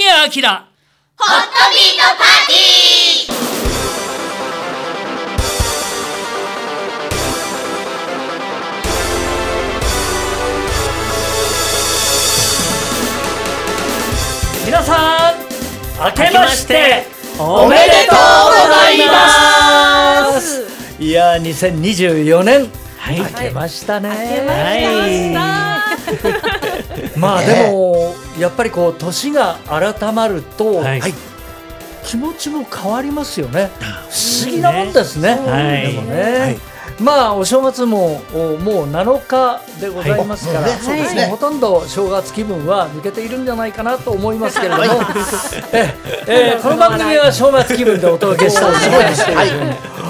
神谷明。ホットビートパーティー。皆さん明けましておめでとうございます。いやー2024年はい。明けましたね。はい。まあでもやっぱりこう年が改まると、はい。気持ちも変わりますよね。不思議なもんですね、はい。でもね、まあお正月もおもう7日でございますから、はい。そうですね。もうほとんど正月気分は抜けているんじゃないかなと思いますけれども、ええーこの番組は正月気分でお届けしたい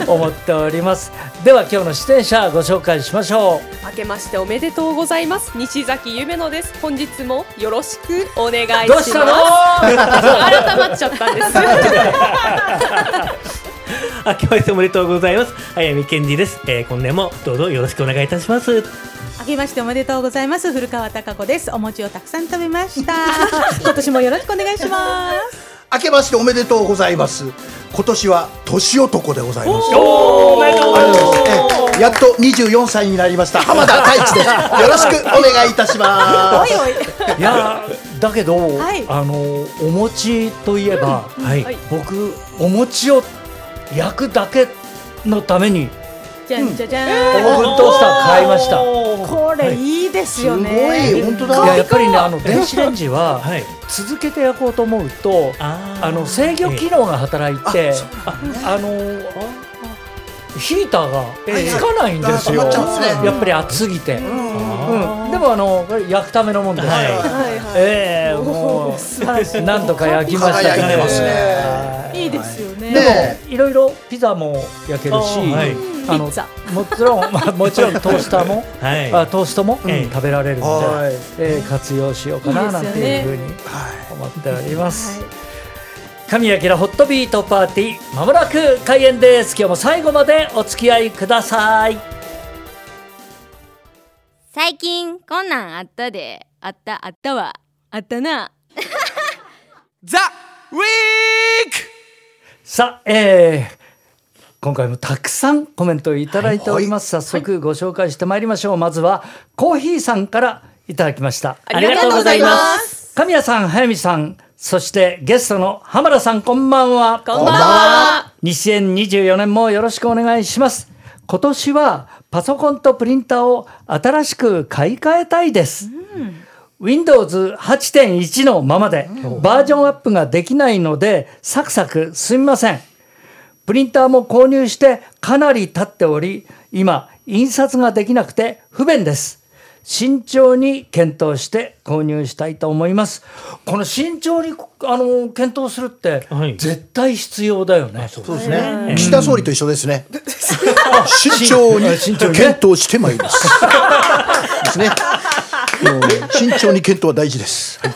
と思っております。では今日の出演者ご紹介しましょう。明けましておめでとうございます。西崎ゆめのです。本日もよろしくお願いします。どうしたの？改まっちゃったんです 明けましておめでとうございます。早見健二です、えー、今年もどうぞよろしくお願いいたします。明けましておめでとうございます。古川貴子です。お餅をたくさん食べました。今年もよろしくお願いします。明けましておめでとうございます。今年は年男でございます。おおめでとうございます。ええやっと24歳になりました。浜田太一です。よろしくお願いいたします。おいおい。いやーだけど、はい。あのお餅といえば、はい、はい。僕お餅を焼くだけのために。じゃんじゃじゃオーブンんトースター買いました。これいいですよすごねい本当いやだやっぱりねあの電子レンジははい。続けて焼こうと思うとあー。あの制御機能が働いてあのヒーターがつかないんですよ。やっぱり熱すぎて、うん、あでもあの焼くためのもんです。から、はいはいはい。ええもうなんとか焼きましたねいいいですよねねいろいろピザも焼けるし、あーはい。あのピザ。もちろん、まあ、もちろんトースターも、はい。あトーストも、ええ食べられるので、はい。えー活用しようかないなんていうふうにはい思っております。神谷明ホットビートパーティーまもなく開演です。今日も最後までお付き合いください。最近こんなんあったで。あったあったわ。あったな。ザ・ウィークさあ、えー今回もたくさんコメントをいただいております。早速ご紹介してまいりましょう。まずはコーヒーさんからいただきました。ありがとうございます神谷さん、早見さん、そしてゲストの浜田さん、こんばんは。こんばんは2024年もよろしくお願いします。今年はパソコンとプリンターを新しく買い替えたいです。Windows 8.1のままでバージョンアップができないのでサクサクすみません。プリンターも購入してかなり経っており今印刷ができなくて不便です。慎重に検討して購入したいと思います。この慎重にあの検討するってはい。絶対必要だよね。そうですね。岸田総理と一緒ですね。慎重に。慎重にね。検討してまいります。ですね慎重に検討は大事です。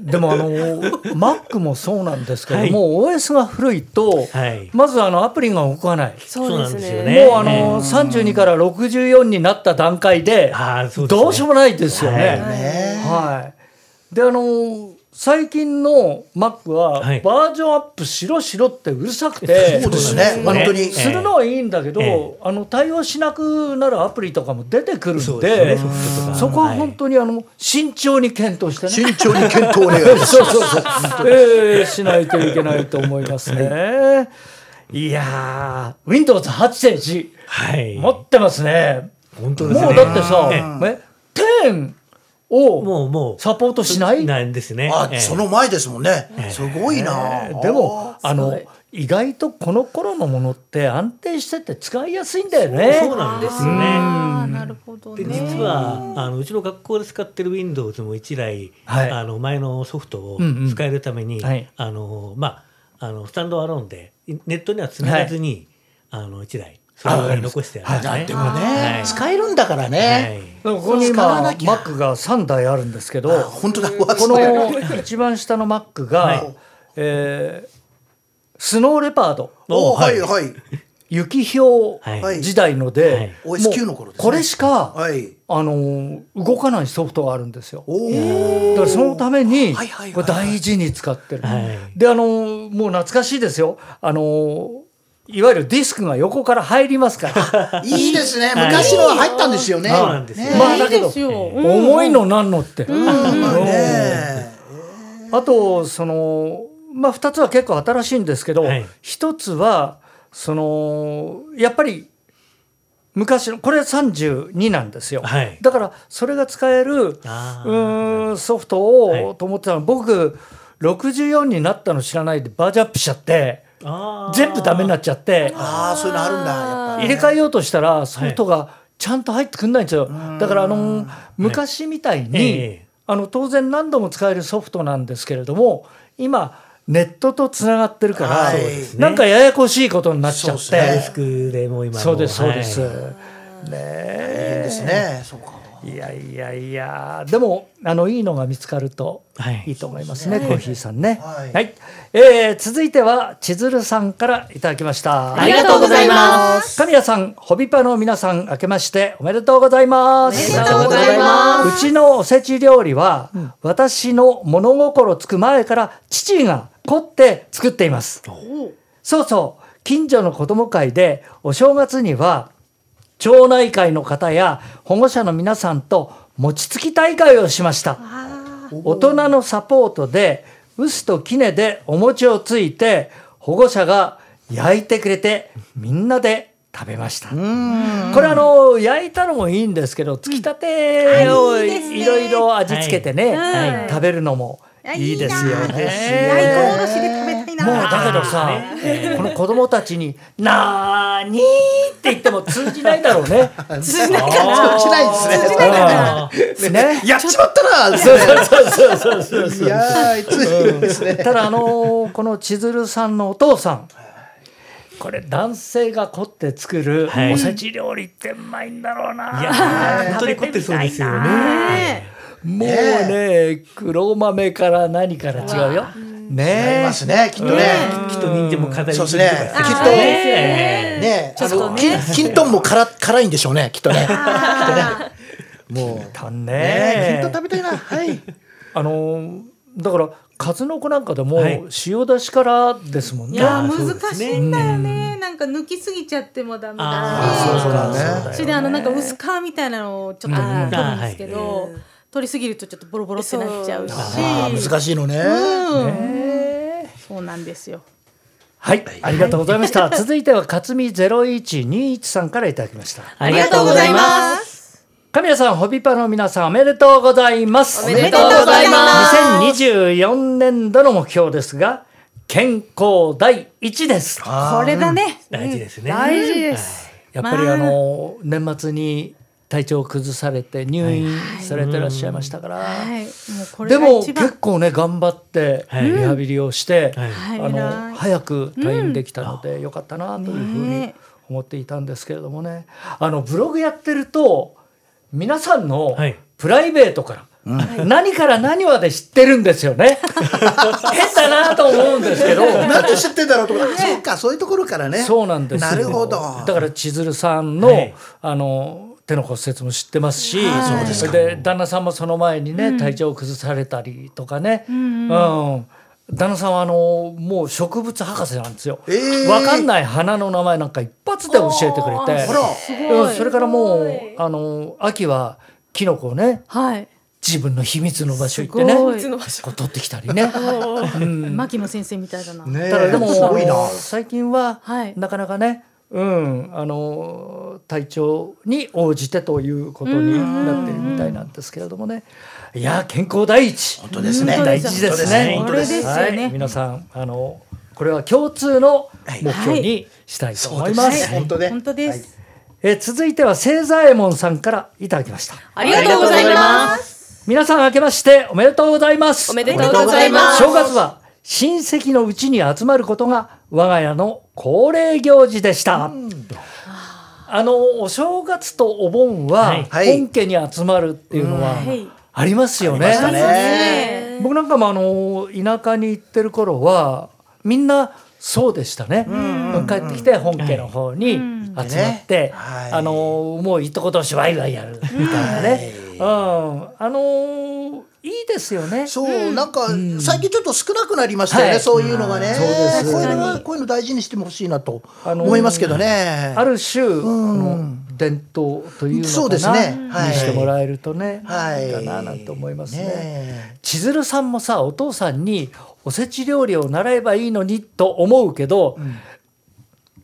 でもあの Mac もそうなんですけどはい。も、OS が古いと、はい。まずあのアプリが動かない。そうなんですよもねうあの32から64になった段階でどうしようもないですよね。はい。はい。であの最近の Mac ははい。バージョンアップしろしろってうるさくて、そうですね。本当に。するのはいいんだけど、ええ。あの対応しなくなるアプリとかも出てくるんでそこは本当にあの慎重に検討してね。慎重に検討お願いします。そうそうそう、えー、しないといけないと思いますね。い。やー、Windows 8.1はい。持ってますね。本当ですね。もうだってさ、ええ。10をもうもうサポートしない？なんですね。あええ。その前ですもんね。すごいな。でもあの意外とこの頃のものって安定してて使いやすいんだよね。そうなんですよね。なるほどでね実はあのうちの学校で使ってる Windows も一台、はい。あの前のソフトをうんうん。使えるために、はい。あのまああのスタンドアローンでネットには繋がずに、あの一台それを残してあるんでもね、はい。使えるんだからね、ここに使今わなきゃ。Mac が3台あるんですけど本当だこの一番下の Mac が、はい。えースノーレパード。おははいいはい。雪氷はい時代ので、はい。もう OS9 の頃ですね。これしか、はい。ああの動かないソフトがあるんですよ。おお。だからそのためにこれ大事に使ってる。はい。であのもう懐かしいですよ。あのいわゆるディスクが横から入りますから。いいですね。昔のは入ったんですよね。そうなんですまあだけどいいですよ。うん。重いのなんのって。まあとそのまあ2つは結構新しいんですけど、はい。1つはそのやっぱり昔のこれ32なんですよ、はい。だからそれが使えるうんソフトを、はい。と思ってたの。僕64になったの知らないでバージョンアップしちゃって全部ダメになっちゃって。ああ、そういうのあるんだ。やっぱ。入れ替えようとしたらソフトがちゃんと入ってくんないんですよ、だからあの昔みたいに、ええ。あの当然何度も使えるソフトなんですけれども今ネットとつながってるから、はい。なんかややこしいことになっちゃって。そうですね。デスクでもう今もそうですそうです、はい。ねえ。ですね。そうか。いやいやいや。でもあのいいのが見つかるとはい。いいと思いますね、コーヒーさんね。は、はい。いえー続いては千鶴さんからいただきました。ありがとうございます。神谷さん、ホビパの皆さん、明けましておめでとうございます。おめでとうございます。うちのおせち料理は、私の物心つく前から父が凝って作っています。そうそう、近所の子供会でお正月には町内会の方や保護者の皆さんと餅つき大会をしました。大人のサポートで臼と杵でお餅をついて保護者が焼いてくれてみんなで食べました。これあの焼いたのもいいんですけどつきたてをい。ろいろ味付けてね、はい。食べるのもいいですよね。もうだけどさ、この子供たちに「なーに?」って言っても通じないだろうね。通じないかそうしないですね。通じないかな。ね。やっちまったな。そうそうそうそうそうそういやー、ついですね。ただあのーこの千鶴さんのお父さんこれ男性が凝って作るはいおせち料理ってうまいんだろうな、いやー本当に凝ってそうですよね。もうね黒豆から何から違うよありねますね、きっとね。きっと人参も飾りそうですね。きっと、ね、あの、ききんとんも辛辛いんでしょうね、きっとね。きっとね。もう、たね。ね。きんとん食べたいな。はい。あのーだから数の子なんかでもはい。塩出しからですもんね、いや難しいんだよね。なんか抜きすぎちゃってもダメあだし。そうだ。ね。それであのなんか薄皮みたいなのをちょっとうん。取るんですけど、取りすぎるとちょっとボロボロってなっちゃうし。難しいのね。うんそうなんですよ。はいありがとうございました続いては勝見0121さんからいただきましたあありがとうございます神谷さん、ホビパの皆さん、おめでとうございます。おめでとうございます2024年度の目標ですが、健康第一です。これだね。大事ですね。大事ですやっぱりあの、年末に体調を崩されて入院されてらっしゃいましたから。はい。もうこれでも結構ね、頑張ってはい。リハビリをして、はい。はいあの早く退院できたのでよかったなというふうにね。思っていたんですけれどもね。あのブログやってると皆さんのはい。プライベートから、何から何まで知ってるんですよね。変だなと思うんですけど。なんで知ってんだろうとか、そうか、そういうところからね。そうなんですよ。なるほど。だから千鶴さんの,、はい。あの手の骨折も知ってますし、はいそうで旦那さんもその前にね、体調を崩されたりとかね、うん旦那さんはあのもう植物博士なんですよ。えー。わかんない花の名前なんか一発で教えてくれて、それからもうあの秋はキノコをねはい。自分の秘密の場所行ってねこう取ってきたりね。うん牧野先生みたいだな。ねただでもすごいな。最近ははいなかなかね、うん、あの体調に応じてということになってるみたいなんですけれどもね。いや健康第一。本当ですね。大事ですね。本当ですね皆さんあのこれは共通の目標にしたいと思います。本当ね。本当です。えー続いては清左衛門さんからいただきました。ありがとうございます皆さん明けましておめでとうございます。おめでとうございます。正月は親戚のうちに集まることが我が家の恒例行事でした。あのお正月とお盆ははい。本家に集まるっていうのははい。ありますよね。ありましたね。僕なんかもあの田舎に行ってる頃はみんなそうでしたね。帰ってきて本家の方に集まって、はい。あのもういいとことしワイワイやるみたいなね、うん、あのいいですよね。そう、なんか最近ちょっと少なくなりましたよね、はい。そういうのがね。そうです。こういうのはこういうの大事にしてもほしいなとあのー思いますけどね。ある種、あの伝統というのかなそうですね。はい。にしてもらえるとね、はい。いいかななんて思いますね。ね千鶴さんもさお父さんにおせち料理を習えばいいのにと思うけど「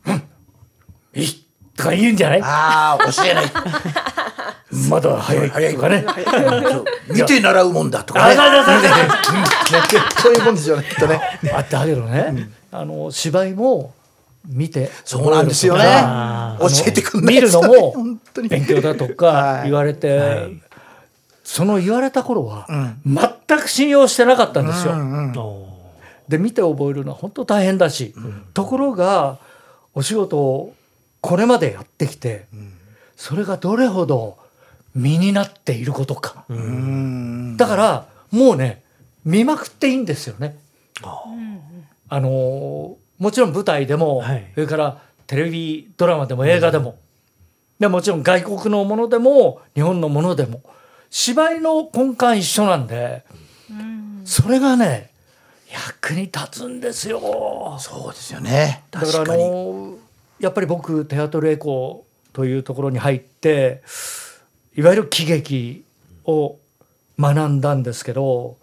うん、いい」とか言うんじゃない？ああ、教えない。まだ早い早いとかね。見て習うもんだとか そういうもんですよね、きっとね。あだけどね、あの芝居も見て。そうなんですよね。あ。教えてくんない見るのも本当に。勉強だとはかい。言われて、はい。その言われた頃は全く信用してなかったんですよ。おで見て覚えるのは本当大変だし、ところがお仕事をこれまでやってきて、それがどれほど身になっていることか、だからもうね見まくっていいんですよね。あのーもちろん舞台でも、はいそれからテレビドラマでも映画でも、でもちろん外国のものでも日本のものでも芝居の根幹一緒なんで、それがね役に立つんですよ。そうですよね。だからあ。のやっぱり僕テアトルエコーというところに入っていわゆる喜劇を学んだんですけど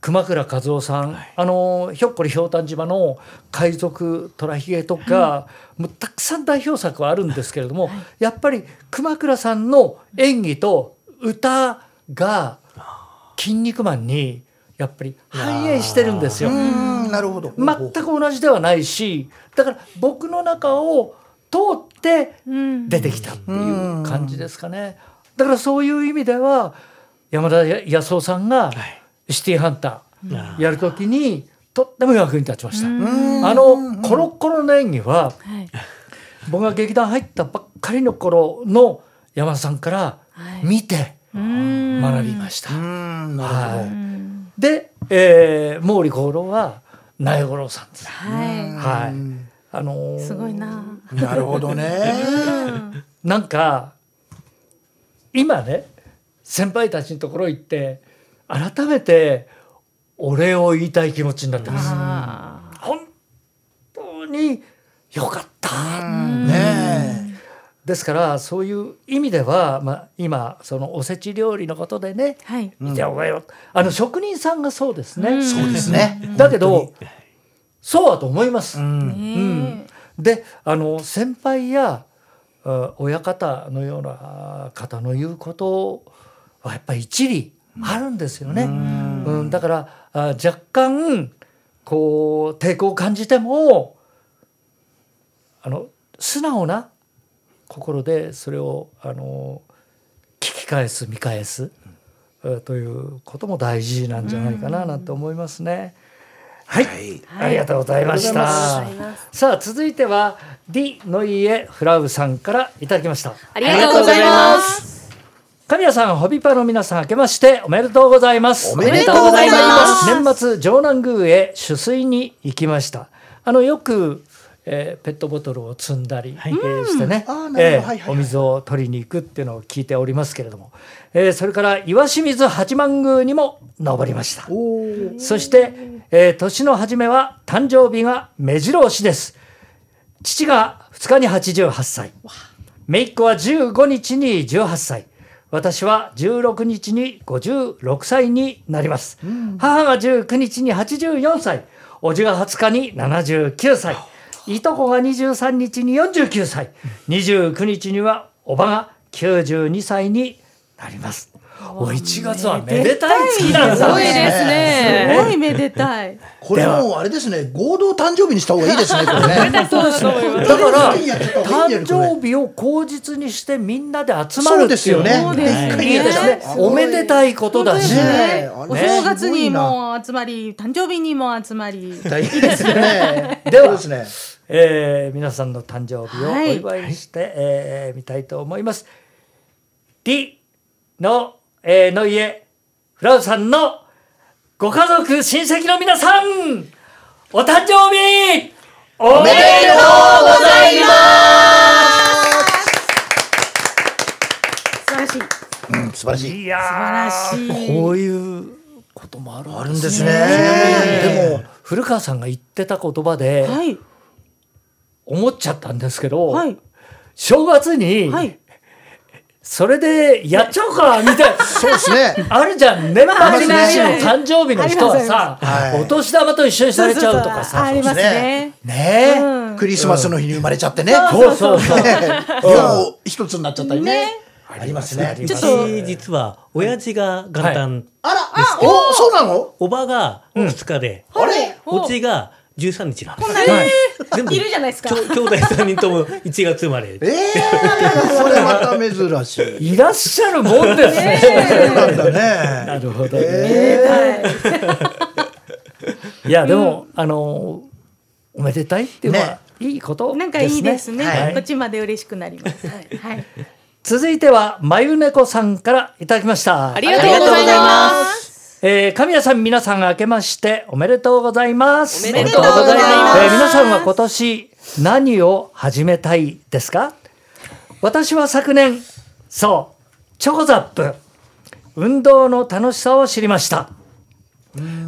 熊倉和夫さん、あのひょっこりひょうたん島の海賊虎ひげとか、もうたくさん代表作はあるんですけれども、やっぱり熊倉さんの演技と歌が「筋肉マン」にやっぱり反映してるんですよ。うん、なるほど。全く同じではないしだから僕の中を通って出てきたっていう感じですかね。だからそういう意味では山田康夫さんがシティーハンターやるときにとっても役に立ちました。あのコロッコロの演技ははい僕が劇団入ったばっかりの頃の山田さんから見てうん学びました。うん、なるほど。はい、で、えー、毛利小五郎は苗五郎さんです。はいはい。あのーすごいななるほどね。なんか今ね先輩たちのところ行って改めてお礼を言いたい気持ちになってます。あ本当によかった。ねですからそういう意味では、まあ、今そのおせち料理のことでねーはい見ておがよ、あの職人さんがそうですね。え。そうですね。だけどそうだと思います。うん。ねであの先輩やあ親方のような方の言うことはやっぱり一理あるんですよね。うんだからあ若干こう抵抗を感じてもあの素直な心でそれをあの聞き返す見返す、うんということも大事なんじゃないかななんて思いますね。はい、はいありがとうございました。さあ続いてはディノイエフラウさんからいただきました。ありがとうございます神谷さん、ホビパの皆さん、明けましておめでとうございます。おめでとうございます年末、城南宮へ取水に行きました。あの、よく、えーペットボトルを積んだり、えーしてねえーはいはいはいお水を取りに行くっていうのを聞いておりますけれども、えーそれから岩清水八幡宮にも登りました。そして、えー年の初めは誕生日が目白押しです。父が2日に88歳。姪っ子は15日に18歳。私は16日に56歳になります。母が19日に84歳。おじが20日に79歳。いとこが23日に49歳。29日にはおばが92歳になります。お1月はめでたい月なすごいですすねごいめでたい。これもうあれですね、合同誕生日にした方がいいですね、これね。そうだから誕生日を口実にしてみんなで集まるっていうですよね。そうですねいいですね。おめでたいことだし。ねねお正月にも集まり、誕生日にも集まり。大変ですね。ではですね。えー、皆さんの誕生日をお祝いして、はい、えー、みたいと思います。D の、えー、の家、フラウさんのご家族、親戚の皆さん、お誕生日おめでとうございます素晴らしい。うん、素晴らしい。いや素晴らしい。こういうこともあるんですね。で,すねでも、古川さんが言ってた言葉で、はい思っちゃったんですけど、はい。正月にはい。それでやっちゃおうか みたいな。そうですね。あるじゃん。年末年始の誕生日の人はさ、はい。お年玉と一緒にされちゃうとかさありますね。ね。え、うん。クリスマスの日に生まれちゃってね。そうそうそう。両一つになっちゃったりね。ありますねちょっと私実は親父が元旦、あらおそうなの？おばが2日で、あれ？おじが13日なんです。はい全部いるじゃないですか兄弟3人とも1月生まれ。ええそれまた珍しい いらっしゃるもんですね。そうなんだなねるほどね。えいやでも、あのおめでたいっていうのは、ねいいことですね。なんかいいですね。はいこっちまで嬉しくなります。はい。続いてはまゆねこさんからいただきました。ありがとうございます。えー、神谷さん皆さん明けましておめでとうございます。おめでとうございます。えー皆さんは今年何を始めたいですか？私は昨年そうチョコザップ運動の楽しさを知りました。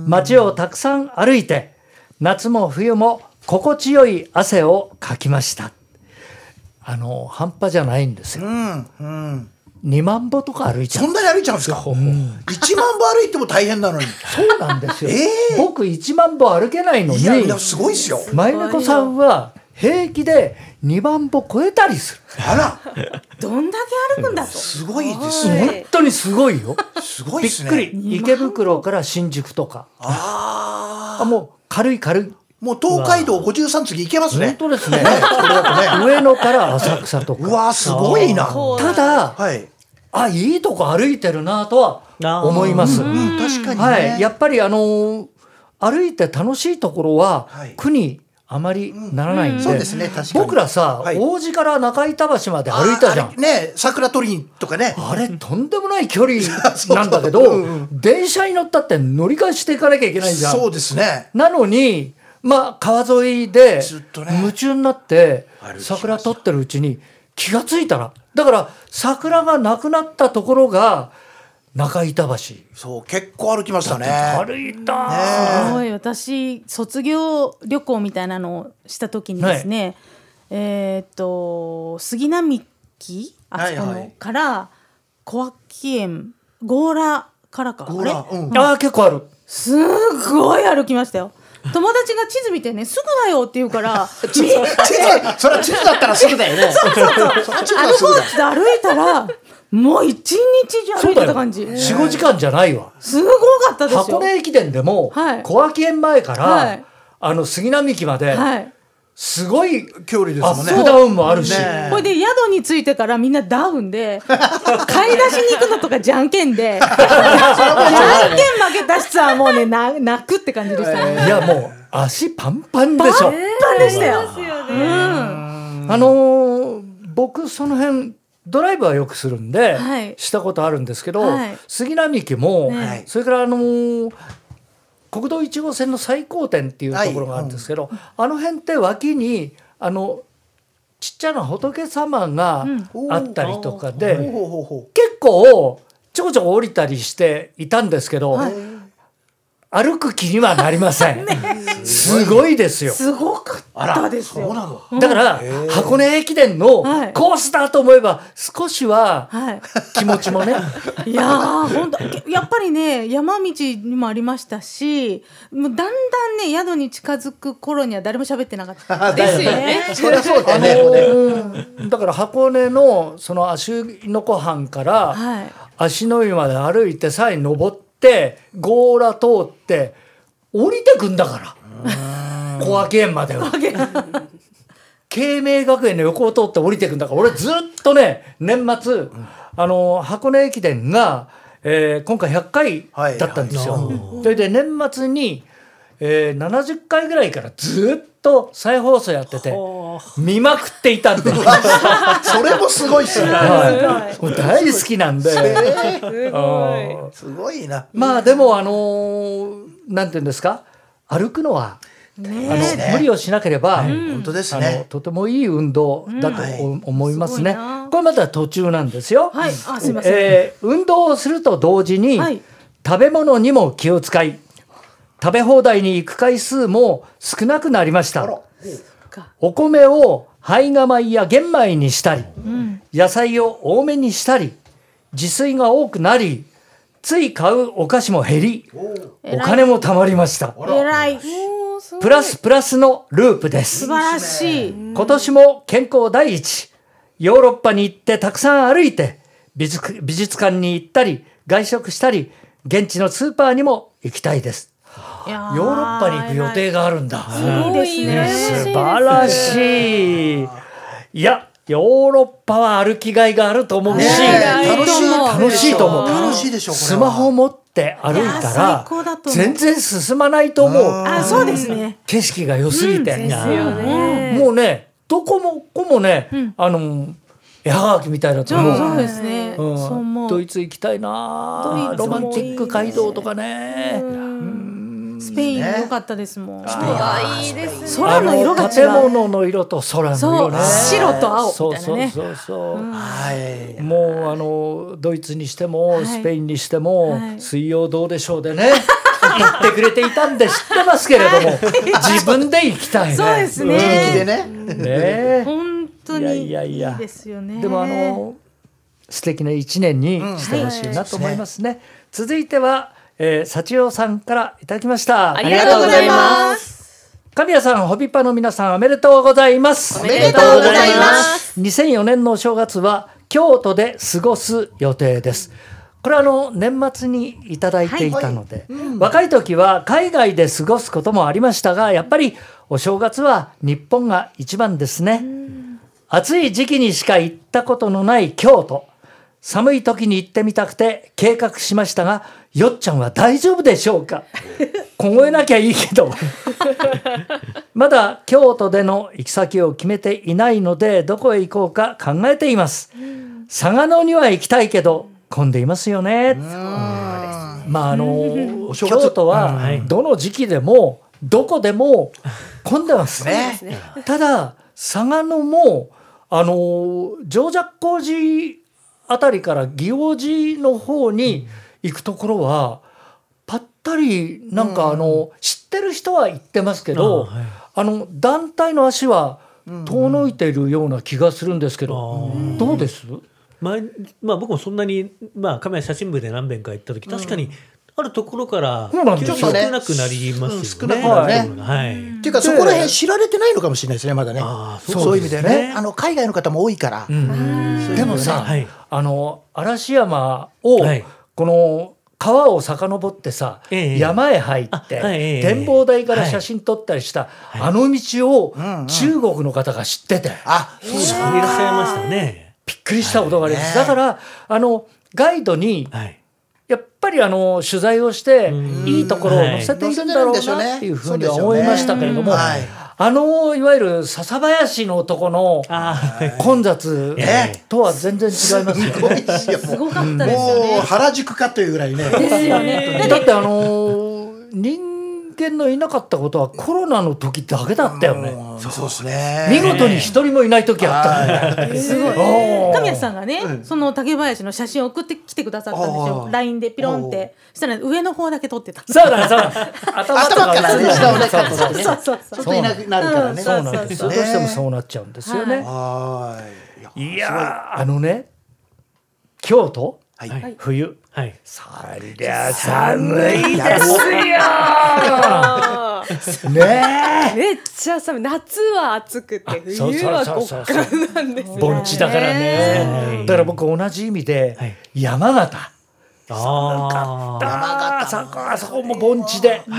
街をたくさん歩いて夏も冬も心地よい汗をかきました。あの半端じゃないんですよ。うんうん2万歩とか歩いちゃう。そんなに歩いちゃうんですか？一万歩歩いても大変なのに。そうなんですよ、ええ。僕1万歩歩けないのに。いやいやすごいですよ。前猫さんは平気で2万歩超えたりする。あら。どんだけ歩くんだと。すごいです本ね当にすごいよ。すごいびっですね。くり。池袋から新宿とか。ああもう軽い軽い。あもう東海道53次行けます本ね当ですね。上野から浅草とか。うわーすごいな。ただはいあいいとこ歩いてるなとは思います、うん確かにね。はい、やっぱりあのー歩いて楽しいところははにあまりならないんで、そうですね確かに。僕らさ、はい。王子から中板橋まで歩いたじゃん。ね桜取りにとかね。あれとんでもない距離 なんだけどうん電車に乗ったって乗り換えしていかなきゃいけないじゃん。そうですね。なのにまあ川沿いでずっとね。夢中になって桜撮ってるうちに気がついたら。だから桜がなくなったところが中板橋。そう結構歩きましたね。歩いた、ねすごい。私卒業旅行みたいなのをした時にですね、えーっと杉並木あそこの、はいはい。から小脇園強羅からかほあれ？らうん。ああ結構ある。すごい歩きましたよ友達が地図見てねすぐだよって言うから 地図地図それは地図だったらすぐだよね。そうそうそう。それは地図は歩いたらもう一日中歩いてた感じ。45時間じゃないわ。すごかったですよ。箱根駅伝でもはい。小脇園前から、はい。あの杉並木まではいすごい距離ですアもんね。ダウンもあるし、ねこれで宿に着いてからみんなダウンで 買い出しに行くのとかじゃんけんでじゃんけん負けた人はもうねな泣くって感じでした。ね。いやもう足パンパンでしょ。パンでしたよ。あのー僕その辺ドライブはよくするんで、はい。したことあるんですけど、はい。杉並木も、はいそれからあのー国道1号線の最高点っていうところがあるんですけど、あの辺って脇にあのちっちゃな仏様があったりとかで、ほうほうほうほ結構ちょこちょこ降りたりしていたんですけど、歩く気にはなりません。すごいですよ。すごかったですよ。うそうなの？だから箱根駅伝のはいコースだと思えば少しははい。気持ちもねいやー本当やっぱりね山道にもありましたしもうだんだんね宿に近づく頃には誰も喋ってなかった ですよね。そりゃそうねのだから箱根のその足の湖畔からはい。足の湯まで歩いてさえ登って強羅通って降りてくんだから小脇園までは。慶明学園の横を通って降りてくんだから俺ずっとね年末あの箱根駅伝が、えー今回100回だったんですよ。それで年末に、えー70回ぐらいからずっと再放送やってて見まくっていたんで、それもすごいっすね。はい、もう大好きなんで。うん。すごいな。まあでもあのーなんていうんですか？歩くのは、あの無理をしなければ、本当ですあのねとてもいい運動だと思いますね。すごいな。これまだ途中なんですよ。はい。あすいません、えー運動をすると同時に、はい。食べ物にも気を使い食べ放題に行く回数も少なくなりました。お米を胚芽米や玄米にしたり、野菜を多めにしたり自炊が多くなりつい買うお菓子も減りお金も貯まりました。えら。い。プラスプラスのループです。素晴らしい。今年も健康第一。ヨーロッパに行ってたくさん歩いて美術美術館に行ったり外食したり現地のスーパーにも行きたいですヨーロッパに行く予定があるんだ。いいです。ね素晴らしい。いやヨーロッパは歩きがいがあると思うし、楽しい楽しいと思う。楽しいでしょスマホを持って歩いたら全然進まないと思う。あそうですね。景色が良すぎて。もうねどこもこもね、あの絵はがきみたいなと思う。そうですね、ドイツ行きたいなロマンチック街道とかねスペイン良かったですもん、あいいです空の色が建う。物の色と空の色ね。白と青そうみたいなね。そうそうそう、はい。もうあのドイツにしても、はい。スペインにしても、はい。水曜どうでしょうでね 言ってくれていたんで知ってますけれども自分で行きたいね。そうです自力でねねね。本当にいいやいやいや。いですよね。でもあの素敵な一年にしてほしいなと思いますね。続いては、えー、幸代さんからいただきました。ありがとうございます。神谷さん、ホビパの皆さん、おめでとうございます。おめでとうございます。2004年のお正月は京都で過ごす予定です。これはあの年末にいただいていたので、若い時は海外で過ごすこともありましたがやっぱりお正月は日本が一番ですね。暑い時期にしか行ったことのない京都寒い時に行ってみたくて計画しましたがよっちゃんは大丈夫でしょうか？凍えなきゃいいけど。まだ京都での行き先を決めていないのでどこへ行こうか考えています。佐賀野には行きたいけど混んでいますよね。まああの京都はどの時期でもどこでも混んでます。ね。ただ佐賀野もあの常寂光寺あたりから祇王寺の方に行くところはぱったりなんかあの、知ってる人は言ってますけど、あの団体の足は遠のいているような気がするんですけど、どうです？前まあ、僕もそんなに、まあ、カメラ写真部で何遍か行った時確かにあるところからそうなんです急よに少なくなりますよね。うん少なくなるね。はい。っていうかそこら辺知られてないのかもしれないですねまだね。そういう意味でね。ねあの海外の方も多いから、でもさ、はい。あの嵐山を、はい。この川を遡ってさ、ええ。山へ入って、展望台から写真撮ったりした、あの道を中国の方が知ってて、あそうですいらっしゃいましたね。びっくりしたことがあります、はい。だからあのガイドにはいやっぱりあの取材をしてうん。いいところを載せているんだろうなっていうふうには思いましたけれども、はい。あのいわゆる笹林のとこの混雑え？とは全然違いますよね。すごかったですよもうね原宿かというぐらいね。ですよね。だってあのー人間のいなかったことはコロナの時だけだったよね。うんそうですね。見事に一人もいない時あったね。すごい。神谷さんがね、その竹林の写真を送ってきてくださったんですよ。あー。LINE でピロンって。したら上の方だけ撮ってた。そうだねそうだね 頭とか下をね。そうそうそうそう。ちょっといなくなるからね、うんそうなんです。どうしてもそうなっちゃうんですよね。はい。いやーあのね京都？はい、はい。冬はい。そりゃ寒いやろうあーねめっちゃ寒い。夏は暑くてそう冬はそうそう。そう極寒なんですよ盆地だからね。だから僕同じ意味ではい。山形。あー。あーそこあそこも盆地で。うん。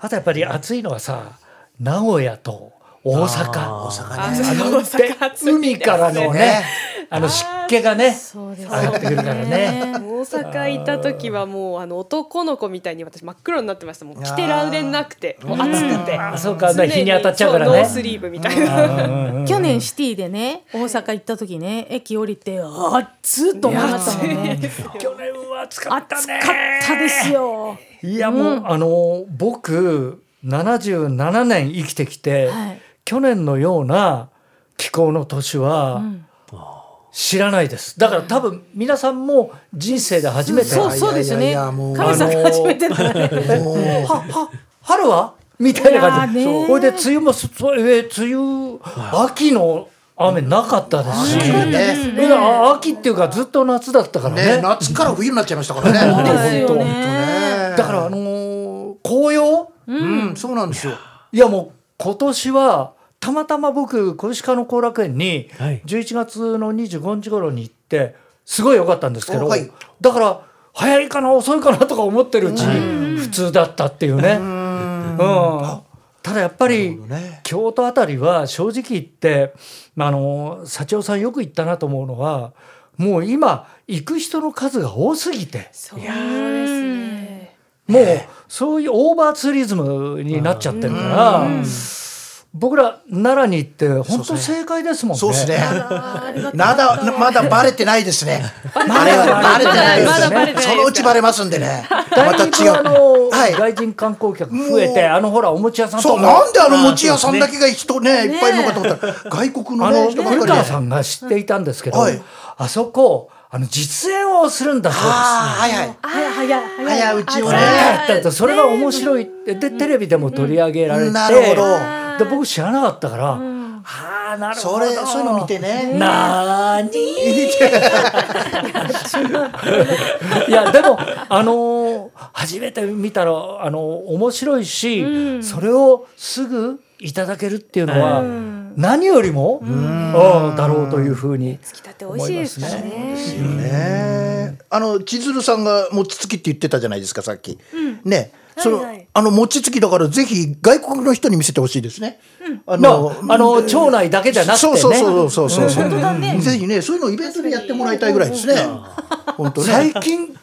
あとやっぱり暑いのはさ名古屋と大阪。大阪あねあの大阪暑い海からのねねあの湿気がねそうです上がってくるからね。大阪行った時はもうあの男の子みたいに私真っ黒になってました。もう着てられなくてもう暑くて。あそうか常に日に当たっちゃうからね。ノースリーブみたいな。去年シティでね大阪行った時ね駅降りてあっつっと思いましたもんね。去年は暑かったね。暑かったですよ。いやもう、あの僕77年生きてきて、はい。去年のような気候の年は知らないです。だから多分皆さんも人生で初めてそうそうですよね神さんが初めてはは春は？みたいな感じ。それで梅雨もそそえー梅雨秋の雨なかったですし、秋っていうかずっと夏だったからね。ね夏から冬になっちゃいましたからね。本当ねね。だからあのー紅葉？うん、そうなんですよ。いやもう今年はたまたま僕小石川の後楽園にはい。11月の25日頃に行ってすごい良かったんですけど、おはい。だから早いかな遅いかなとか思ってるうちに普通だったっていうね。うん。ただやっぱり京都あたりは正直言ってあの幸男さんよく言ったなと思うのはもう今行く人の数が多すぎて。そうですね。もうそういうオーバーツーリズムになっちゃってるから僕ら奈良に行って本当正解ですもんね。そうですね。まだまだバレてないですね。バレてないですまだバレてないですそのうちバレますんでね。また違う。外人観光客増えてあのほらお餅屋さんとそうかなんであの餅屋さんだけが人ねいっぱいいるのかと思ったら外国のあのね人ばっかりで。古川さんが知っていたんですけど、はいあそこあの実演をするんだそうです。ああはいはい。早い早い早打ちをね。だってそれが面白いってでテレビでも取り上げられて、なるほどで僕知らなかったから、はあなるほど。それそういうの見てね。なーにいやでもあのー初めて見たらあの面白いし、それをすぐいただけるっていうのは、何よりも、うん。だろうというふうにつきたて美味しいですからね。ね。あの千鶴さんが餅つきって言ってたじゃないですかさっき。ね。その、はいはい。あの餅つきだからぜひ外国の人に見せてほしいですね。あまああの町内だけじゃなくてね。そうそうそうそうそうそう。ぜひねそういうのをイベントでやってもらいたいぐらいですね。本当ね。最近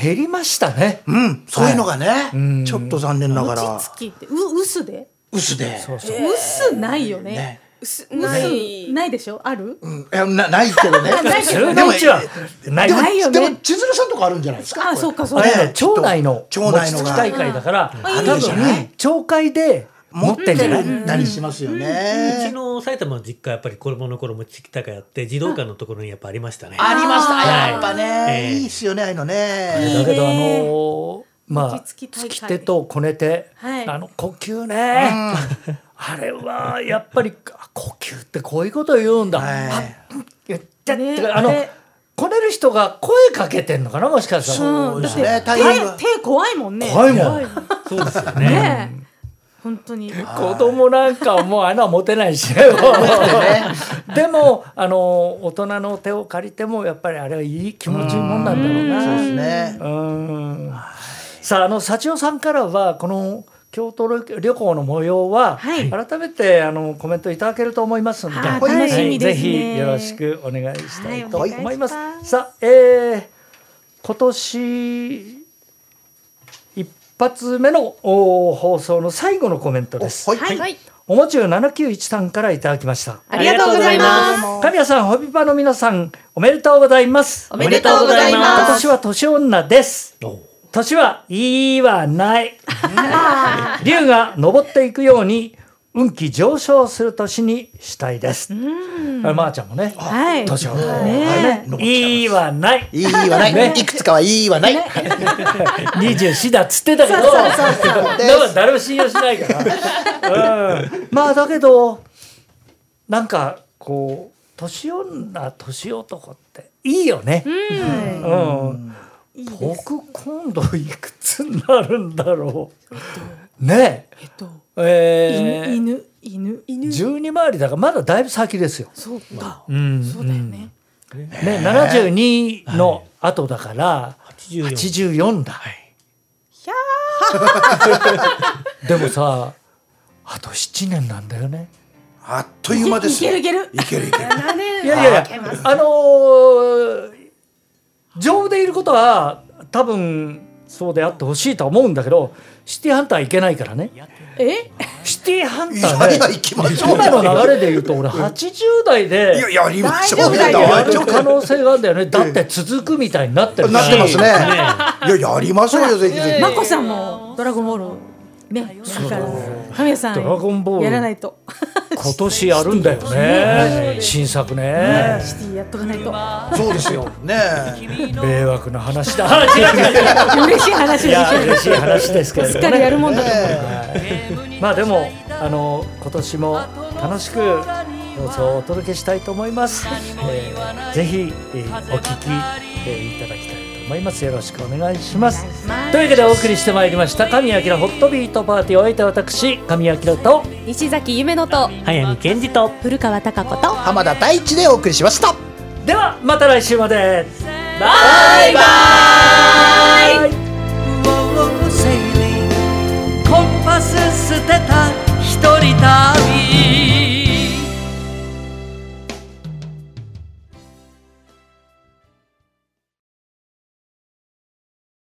減りましたね。うんそういうのがね、ちょっと残念ながら。餅つきってう薄で？薄で。薄ないよね。ね。薄ない。ないでしょ？ある？うん。いやなないけどね。それのうちはないでもないよね。でも千鶴さんとかあるんじゃないですか？あそうかそうあかれね。町内の町内の大会だから、多でしょうね。分町会で持ってんじゃない、たりしますようちね。の埼玉の実家やっぱり子供の頃もちきたかやって児童館のところにやっぱありましたね。ありました。はいやっぱえね、えいいっすよね、ああいうのだね。けどあのーまあ餅つき手とこね手、はい。あの呼吸ね、あれはやっぱりあ呼吸ってこういうことを言うんだ、はい。っちゃって、ねあのこねる人が声かけてんのかなもしかしたら、うんだってね大変は手手怖いもんね。怖いもん。そうですよね。ねえ。本当に。子供なんかはもうあのは持てないしねでもあの大人の手を借りてもやっぱりあれはいい気持ちいいもんなんだろうな。そうですね。うん。さああの幸代さんからはこの京都旅行の模様は、はい改めてあのコメントいただけると思いますので、あー楽しみですねぜひよろしくお願いしたいとはい思います。お願いしますさあ、えー今年一発目のお放送の最後のコメントです。はい。はいはいおもちゅう791さんからいただきました。ありがとうございます神谷さん、ホビパの皆さん、おめでとうございます。おめでとうござい今ます年は年女です。お年はいいはない。竜が登っていくように運気上昇する年にしたいです。あまー、ちゃんもね、はい年を、ねえいいはない。いいわない。いくつかはいいわない。二十四だっつってたけど、そうそ誰も信用しないから。うん、まあだけどなんかこう年女年男っていいよね。うん。僕今度いくつになるんだろう。ねえっとえ。えー、犬犬犬十二回りだからまだだいぶ先ですよ。そうかうん、そうだよねね、七十二の後だから84八十四だ。でもさ、あと七年なんだよね。あっという間ですよ。いけるいけるいけるいける。いやいやいや、あのー丈夫でいることは多分そうであってほしいとは思うんだけど、シティハンターいけないからね。え？シティハンいターねやいや、行きましょう今の流れで言うと俺80代でいや、やりましょうよ。大丈夫だよやる可能性があるんだよね。だって続くみたいになってるしなってますね。いや、やりましょうよ、ぜひぜひ。まこさんもドラゴンボールねだから神谷さんドラゴンボールやらないと今年やるんだよね。新作ね。シティやっとかない。とそうですよ。ね迷惑な話だ。あ違う違う違う。嬉しい話嬉しい話ですけれすっかりやるもんだとまあでもあの今年も楽しく放送をお届けしたいと思います、えーぜひ、えーお聞き、えーいただきたい。と思います。よろしくお願いします。というわけでお送りしてまいりました神明ホットビートパーティーを終えた私神明と石崎夢乃と早見健二と古川貴子と浜田大地でお送りしました。ではまた来週まで。バイバイ。コンパス捨てた一人旅。